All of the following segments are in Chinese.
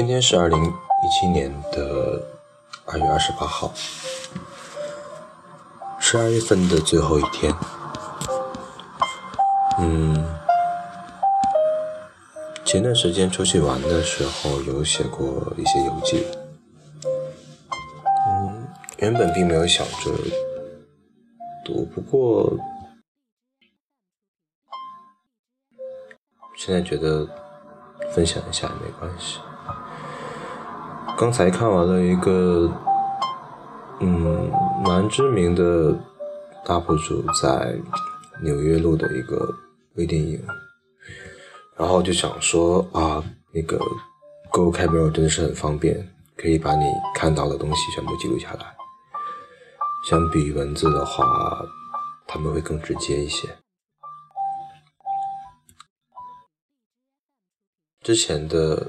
今天是二零一七年的二月二十八号，十二月份的最后一天。嗯，前段时间出去玩的时候有写过一些游记。嗯，原本并没有想着读，不过现在觉得分享一下也没关系。刚才看完了一个，嗯，蛮知名的 UP 主在纽约录的一个微电影，然后就想说啊，那个 Go Camera 真的是很方便，可以把你看到的东西全部记录下来。相比文字的话，他们会更直接一些。之前的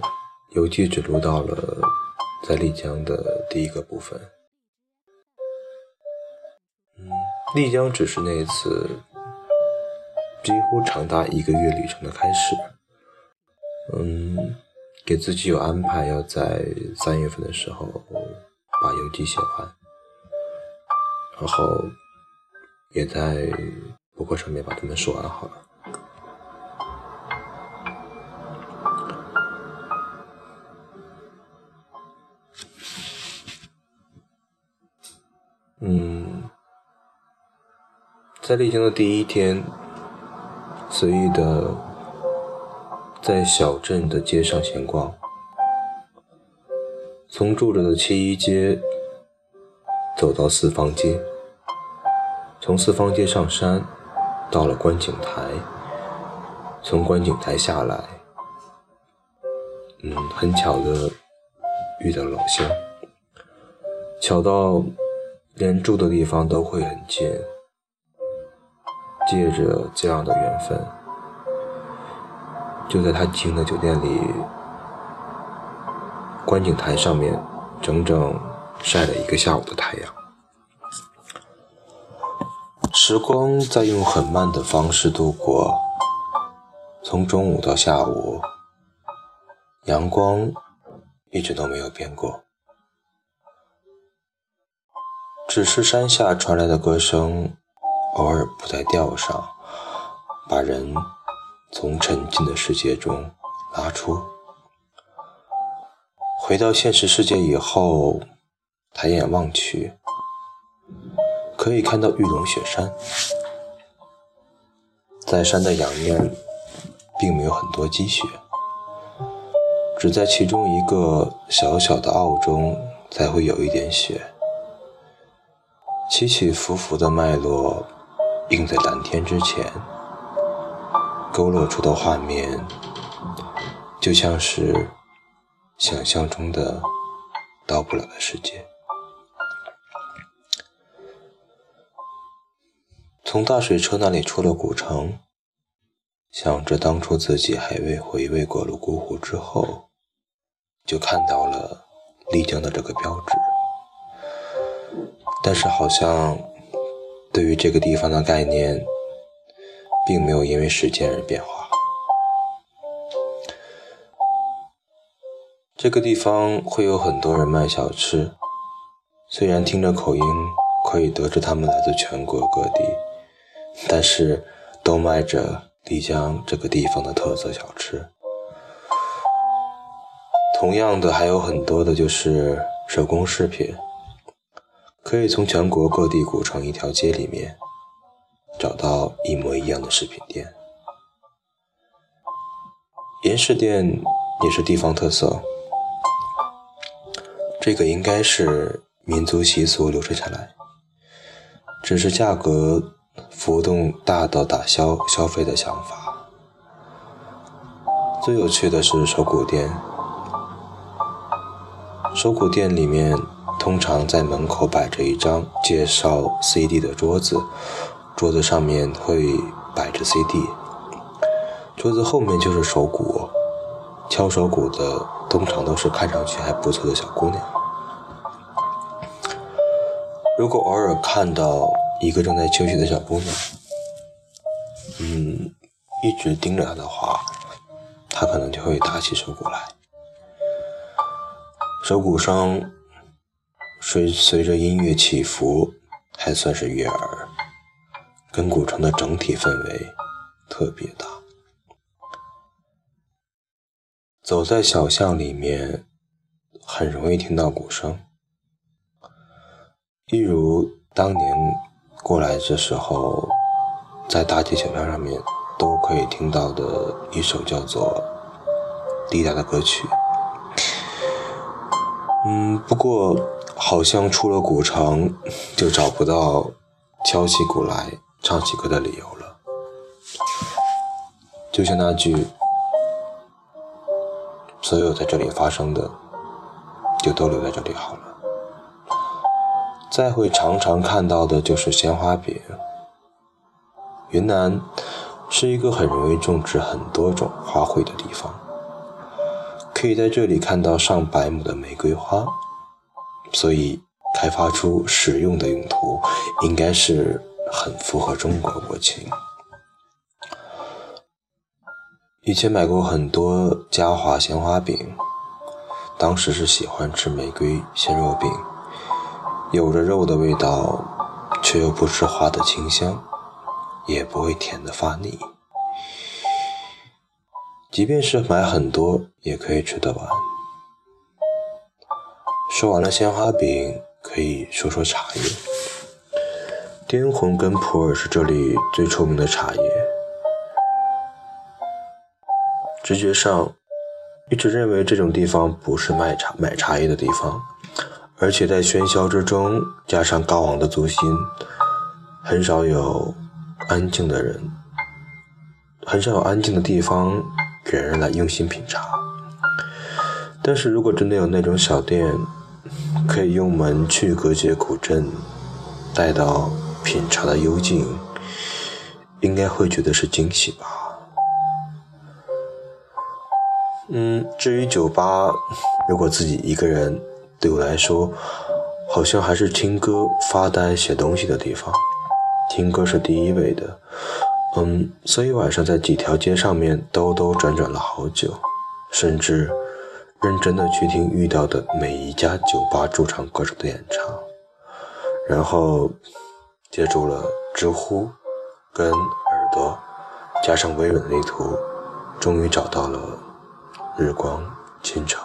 游记只录到了。在丽江的第一个部分，嗯，丽江只是那一次几乎长达一个月旅程的开始，嗯，给自己有安排，要在三月份的时候把游记写完，然后也在博客上面把它们说完好了。嗯，在丽江的第一天，随意的在小镇的街上闲逛，从住着的七一街走到四方街，从四方街上山，到了观景台，从观景台下来，嗯，很巧的遇到老乡，巧到。连住的地方都会很近，借着这样的缘分，就在他经营的酒店里，观景台上面整整晒了一个下午的太阳。时光在用很慢的方式度过，从中午到下午，阳光一直都没有变过。只是山下传来的歌声，偶尔不在调上，把人从沉静的世界中拉出。回到现实世界以后，抬眼望去，可以看到玉龙雪山。在山的阳面，并没有很多积雪，只在其中一个小小的坳中才会有一点雪。起起伏伏的脉络映在蓝天之前，勾勒出的画面就像是想象中的到不了的世界。从大水车那里出了古城，想着当初自己还未回味过泸沽湖之后，就看到了丽江的这个标志。但是好像对于这个地方的概念，并没有因为时间而变化。这个地方会有很多人卖小吃，虽然听着口音可以得知他们来自全国各地，但是都卖着丽江这个地方的特色小吃。同样的，还有很多的就是手工饰品。可以从全国各地古城一条街里面找到一模一样的饰品店。银饰店也是地方特色，这个应该是民族习俗流传下来，只是价格浮动大到打消消费的想法。最有趣的是手鼓店，手鼓店里面。通常在门口摆着一张介绍 CD 的桌子，桌子上面会摆着 CD，桌子后面就是手鼓，敲手鼓的通常都是看上去还不错的小姑娘。如果偶尔看到一个正在休息的小姑娘，嗯，一直盯着她的话，她可能就会打起手鼓来。手鼓声随随着音乐起伏，还算是悦耳，跟古城的整体氛围特别大。走在小巷里面，很容易听到鼓声，一如当年过来的时候，在大街小巷上面都可以听到的一首叫做《滴答》的歌曲。嗯，不过好像出了古城，就找不到敲起鼓来唱起歌的理由了。就像那句。所有在这里发生的，就都留在这里好了。再会常常看到的就是鲜花饼。云南是一个很容易种植很多种花卉的地方，可以在这里看到上百亩的玫瑰花，所以开发出实用的用途，应该是很符合中国国情。以前买过很多嘉华鲜花饼，当时是喜欢吃玫瑰鲜肉饼，有着肉的味道，却又不失花的清香，也不会甜的发腻。即便是买很多，也可以吃得完。说完了鲜花饼，可以说说茶叶。滇红跟普洱是这里最出名的茶叶。直觉上，一直认为这种地方不是卖茶买茶叶的地方，而且在喧嚣之中，加上高昂的租金，很少有安静的人，很少有安静的地方给人来用心品茶。但是如果真的有那种小店，可以用门去隔绝古镇，带到品茶的幽静，应该会觉得是惊喜吧。嗯，至于酒吧，如果自己一个人，对我来说，好像还是听歌、发呆、写东西的地方。听歌是第一位的，嗯，所以晚上在几条街上面兜兜转转了好久，甚至认真的去听遇到的每一家酒吧驻唱歌手的演唱，然后借助了知乎跟耳朵，加上微软地图，终于找到了。日光倾城。